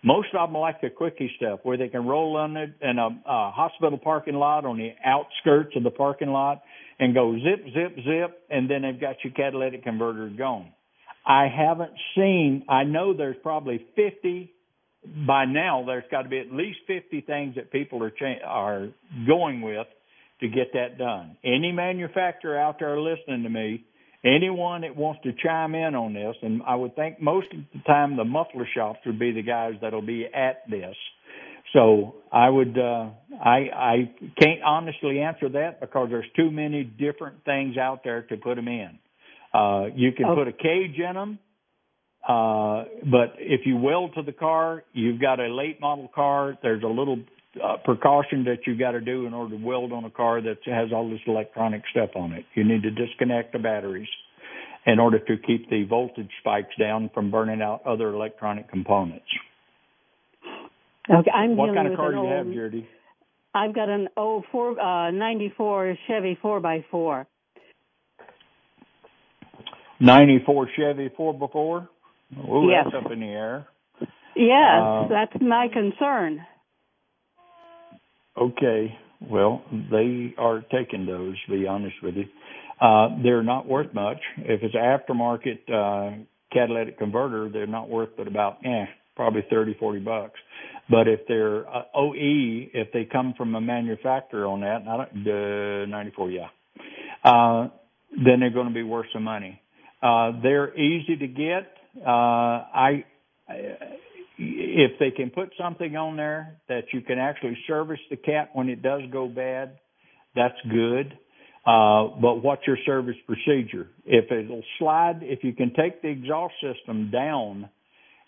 Most of them like the quickie stuff where they can roll on it in a, a hospital parking lot on the outskirts of the parking lot and go zip, zip, zip, and then they've got your catalytic converter gone. I haven't seen, I know there's probably 50 by now there's got to be at least 50 things that people are cha- are going with to get that done. Any manufacturer out there listening to me, anyone that wants to chime in on this, and I would think most of the time the muffler shops would be the guys that'll be at this. So I would, uh, I, I can't honestly answer that because there's too many different things out there to put them in. Uh, you can Okay. put a cage in them. Uh, but if you weld to the car, you've got a late model car. There's a little uh, precaution that you've got to do in order to weld on a car that has all this electronic stuff on it. You need to disconnect the batteries in order to keep the voltage spikes down from burning out other electronic components. Okay, I'm what kind of car do you have, old- I've got an oh four uh, ninety four Chevy four by four. 94 Chevy 4x4? Ooh, Yes. that's up in the air. Yes, Uh, that's my concern. Okay. Well, they are taking those, to be honest with you. Uh, they're not worth much. If it's an aftermarket, uh, catalytic converter, they're not worth but about, eh, probably thirty, forty bucks. But if they're uh, OE, if they come from a manufacturer on that, I don't, uh, 94, yeah, uh, then they're going to be worth some money. Uh, they're easy to get. Uh, I, if they can put something on there that you can actually service the cat when it does go bad, that's good. Uh, but what's your service procedure? If it'll slide, if you can take the exhaust system down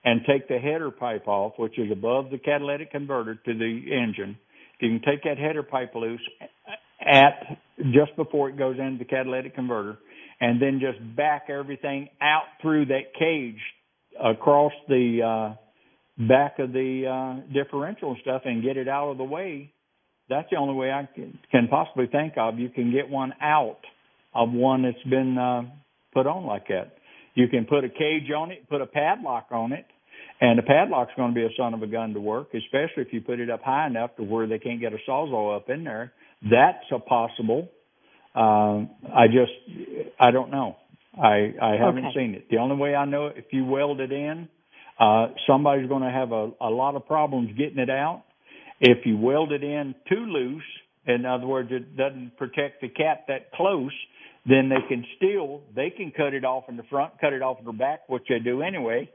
and take the header pipe off, which is above the catalytic converter to the engine, you can take that header pipe loose at just before it goes into the catalytic converter and then just back everything out through that cage across the uh back of the uh differential and stuff and get it out of the way that's the only way I can, can possibly think of. You can get one out of one that's been uh, put on like that. You can put a cage on it, put a padlock on it, and the padlock's going to be a son of a gun to work, especially if you put it up high enough to where they can't get a sawzall up in there. That's a possible. Um, I just, I don't know. I I haven't Okay. seen it. The only way I know it, if you weld it in, uh, somebody's going to have a, a lot of problems getting it out. If you weld it in too loose, in other words, it doesn't protect the cap that close, then they can still, they can cut it off in the front, cut it off in the back, which they do anyway,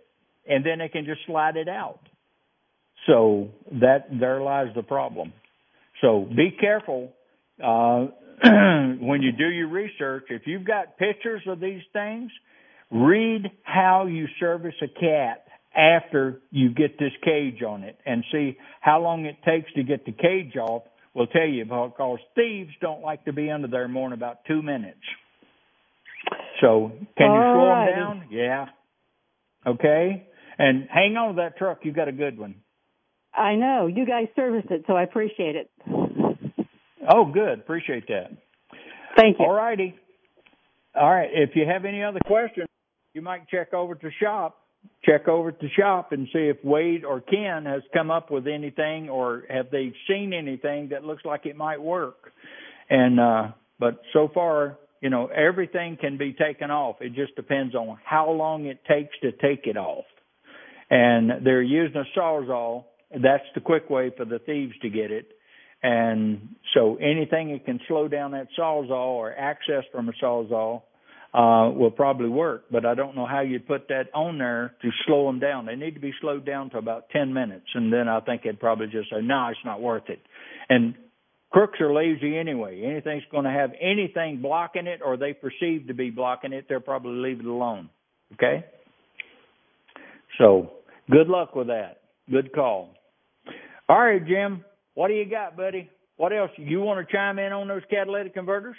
and then they can just slide it out. So that, there lies the problem. So be careful, uh, when you do your research. If you've got pictures of these things, read how you service a cat after you get this cage on it and see how long it takes to get the cage off will tell you about because thieves don't like to be under there more than about two minutes. So can you slow them down? Yeah. Okay. And hang on to that truck. You got a good one. I know you guys serviced it, so I appreciate it. Oh, good. Appreciate that. Thank you. All righty. All right. If you have any other questions, you might check over to shop. Check over to shop and see if Wade or Ken has come up with anything or have they seen anything that looks like it might work. And uh but so far, you know, everything can be taken off. It just depends on how long it takes to take it off. And they're using a sawzall. That's the quick way for the thieves to get it. And so anything that can slow down that sawzall or access from a sawzall uh, will probably work. But I don't know how you'd put that on there to slow them down. They need to be slowed down to about 10 minutes. And then I think they'd probably just say, no, it's not worth it. And crooks are lazy anyway. Anything's going to have anything blocking it or they perceive to be blocking it, they'll probably leave it alone. Okay? So good luck with that. Good call. All right, Jim. What do you got, buddy? What else? You want to chime in on those catalytic converters?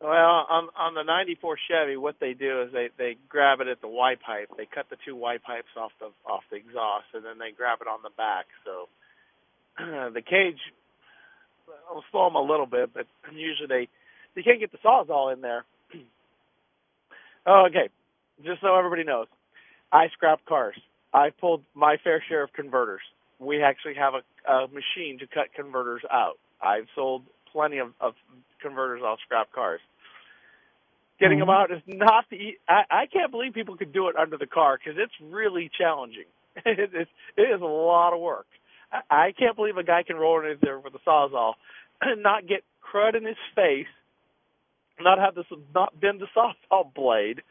Well, on on the '94 Chevy, what they do is they they grab it at the Y pipe. They cut the two Y pipes off the off the exhaust, and then they grab it on the back. So the cage will slow them a little bit, but usually they you can't get the sawzall in there. oh, okay, just so everybody knows, I scrap cars. I pulled my fair share of converters. We actually have a, a machine to cut converters out. I've sold plenty of, of converters off scrap cars. Getting mm-hmm. them out is not the. I, I can't believe people could do it under the car because it's really challenging. it, is, it is a lot of work. I, I can't believe a guy can roll in there with a sawzall and not get crud in his face, not have this, not bend the sawzall blade,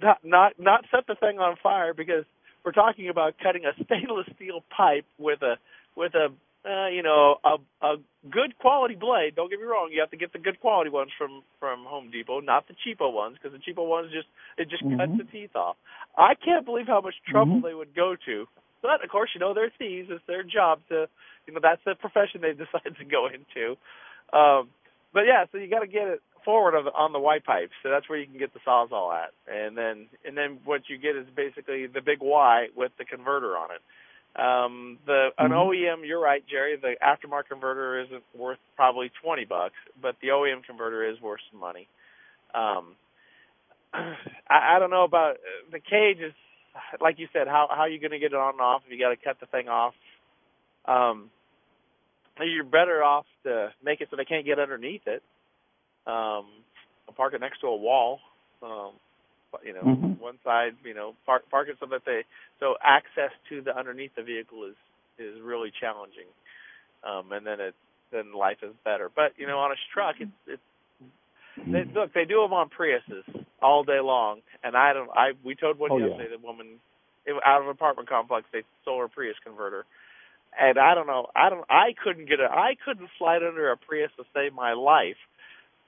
not not not set the thing on fire because we're talking about cutting a stainless steel pipe with a with a uh, you know a a good quality blade. Don't get me wrong, you have to get the good quality ones from from Home Depot, not the cheapo ones because the cheapo ones just it just mm-hmm. cuts the teeth off. I can't believe how much trouble mm-hmm. they would go to. But of course, you know they're thieves. It's their job to you know that's the profession they decide to go into. Um, but yeah, so you got to get it forward of on the Y pipe. So that's where you can get the sawzall at, and then and then what you get is basically the big Y with the converter on it. Um, the an mm-hmm. OEM, you're right, Jerry. The aftermarket converter isn't worth probably twenty bucks, but the OEM converter is worth some money. Um, I, I don't know about the cage is like you said. How how are you going to get it on and off if you got to cut the thing off? Um, you're better off to make it so they can't get underneath it um, park it next to a wall. Um, you know, mm-hmm. one side, you know, park park it so that they so access to the underneath the vehicle is is really challenging. Um, and then it then life is better. But you know, on a truck, it's it's they, look they do them on Priuses all day long, and I don't I we told one oh, yesterday yeah. the woman it, out of an apartment complex they stole her Prius converter. And I don't know. I don't. I couldn't get it. I couldn't slide under a Prius to save my life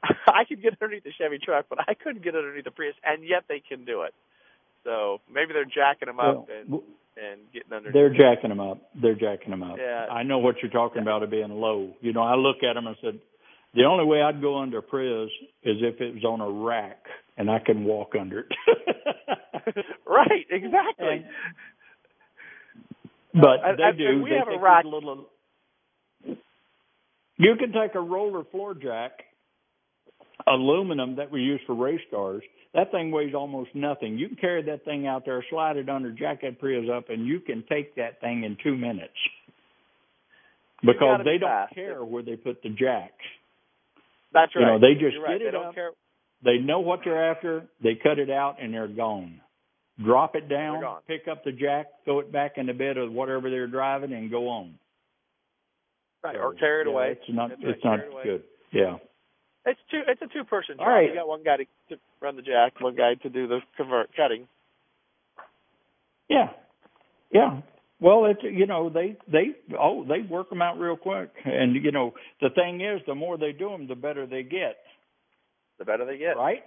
I could get underneath the Chevy truck, but I couldn't get underneath the Prius, and yet they can do it. So maybe they're jacking them up well, and and getting underneath. They're jacking them up. They're jacking them up. Yeah. I know what you're talking about it being low. You know, I look at them and said, the only way I'd go under a Prius is if it was on a rack and I can walk under it. right, exactly. And, but they I, do. we they have a rack. Little, you can take a roller floor jack aluminum that we use for race cars. That thing weighs almost nothing. You can carry that thing out there, slide it under, jack that Prius up, and you can take that thing in two minutes. Because they don't fast. care where they put the jack. That's right. You know, they just You're right. get it they don't up. Care. They know what they're after. They cut it out, and they're gone. Drop it down, pick up the jack, throw it back in the bed of whatever they're driving, and go on. Right, so, or carry it yeah, away. It's not. That's it's right, not good. Yeah. It's two. It's a two-person job. Right. You got one guy to, to run the jack, one guy to do the convert cutting. Yeah, yeah. Well, it's you know they they oh they work them out real quick, and you know the thing is the more they do them, the better they get. The better they get, right?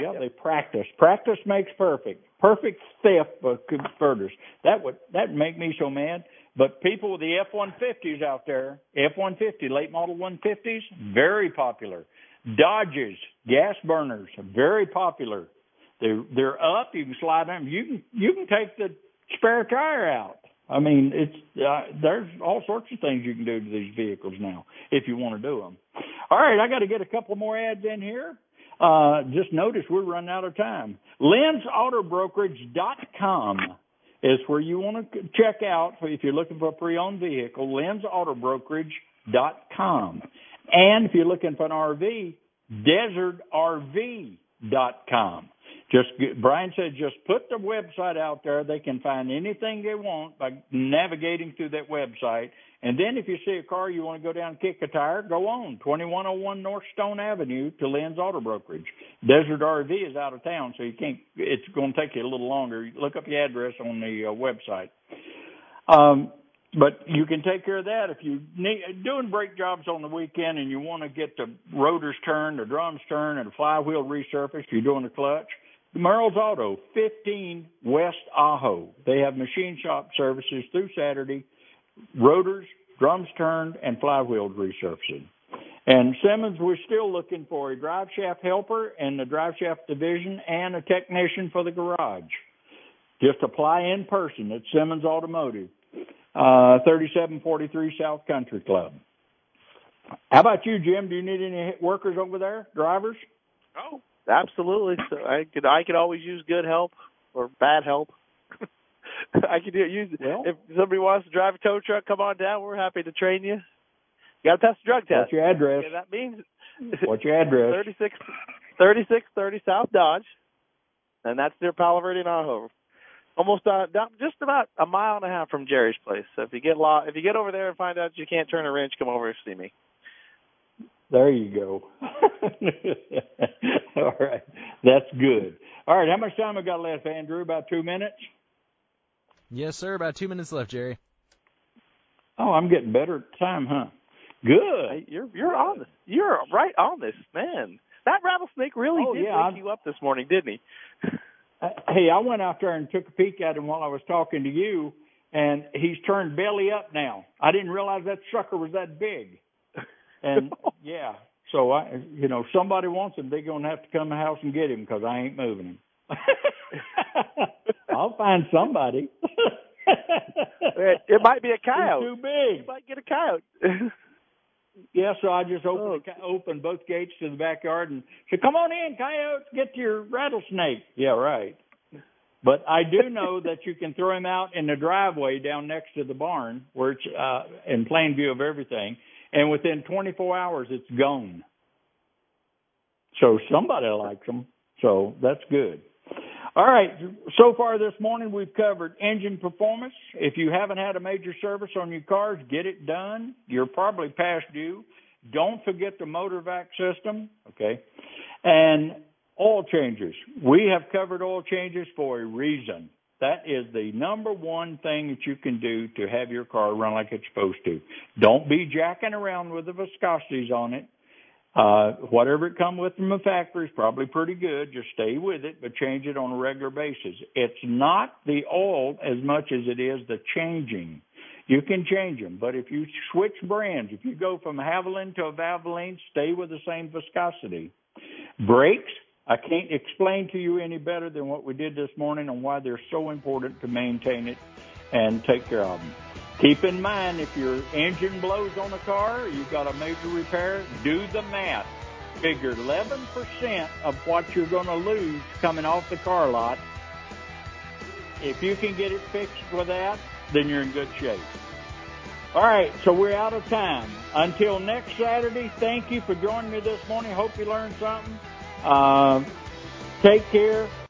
Yeah, yep. they practice. Practice makes perfect. Perfect theft of uh, converters. That would that make me so mad. But people with the F-150s out there, F-150, late model 150s, very popular. Dodges, gas burners, very popular. They're they're up. You can slide them. You can you can take the spare tire out. I mean, it's uh, there's all sorts of things you can do to these vehicles now if you want to do them. All right, I got to get a couple more ads in here. Uh, just notice we're running out of time. LynnsAutoBrokerage.com is where you want to check out if you're looking for a pre-owned vehicle, lynnsAutoBrokerage.com. And if you're looking for an RV, DesertRV.com. Just Brian said, just put the website out there. They can find anything they want by navigating through that website. And then if you see a car you want to go down and kick a tire, go on 2101 North Stone Avenue to Lynn's Auto Brokerage. Desert RV is out of town, so you can't. It's going to take you a little longer. Look up the address on the uh, website. Um, but you can take care of that if you need doing brake jobs on the weekend and you want to get the rotors turned, the drums turned, and the flywheel resurfaced. You're doing the clutch Merle's Auto, 15 West Ajo. They have machine shop services through Saturday. Rotors, drums turned, and flywheels resurfacing. And Simmons, we're still looking for a drive shaft helper in the drive shaft division and a technician for the garage. Just apply in person at Simmons Automotive, uh, 3743 South Country Club. How about you, Jim? Do you need any workers over there, drivers? Oh, absolutely. So I could I could always use good help or bad help. I can do it. use well, if somebody wants to drive a tow truck, come on down. We're happy to train you. You got to pass the drug test. What's your address? Yeah, that means what's your address? 36, 3630 South Dodge, and that's near Palo Verde and Ajo. Almost uh, just about a mile and a half from Jerry's place. So if you get lost, if you get over there and find out you can't turn a wrench, come over and see me. There you go. All right, that's good. All right, how much time I got left, Andrew? About two minutes. Yes, sir. About two minutes left, Jerry. Oh, I'm getting better at time, huh? Good. You're you're on this. You're right on this, man. That rattlesnake really oh, did yeah, wake I'm... you up this morning, didn't he? Uh, hey, I went out there and took a peek at him while I was talking to you, and he's turned belly up now. I didn't realize that sucker was that big. And yeah, so I, you know, if somebody wants him. They're gonna have to come to the house and get him because I ain't moving him. I'll find somebody. It might be a coyote. He's too big. You might get a coyote. yeah, so I just opened oh. opened both gates to the backyard and said, "Come on in, coyotes, get your rattlesnake." Yeah, right. But I do know that you can throw him out in the driveway down next to the barn, where it's uh, in plain view of everything, and within 24 hours it's gone. So somebody likes them. So that's good. All right. So far this morning, we've covered engine performance. If you haven't had a major service on your cars, get it done. You're probably past due. Don't forget the motor vac system. Okay. And oil changes. We have covered oil changes for a reason. That is the number one thing that you can do to have your car run like it's supposed to. Don't be jacking around with the viscosities on it. Uh, whatever it come with from the factory is probably pretty good. Just stay with it, but change it on a regular basis. It's not the oil as much as it is the changing. You can change them, but if you switch brands, if you go from Havoline to a Valvoline, stay with the same viscosity. Brakes, I can't explain to you any better than what we did this morning on why they're so important to maintain it and take care of them. Keep in mind, if your engine blows on a car, you've got a major repair, do the math. Figure 11% of what you're going to lose coming off the car lot. If you can get it fixed with that, then you're in good shape. All right, so we're out of time. Until next Saturday, thank you for joining me this morning. Hope you learned something. Uh, take care.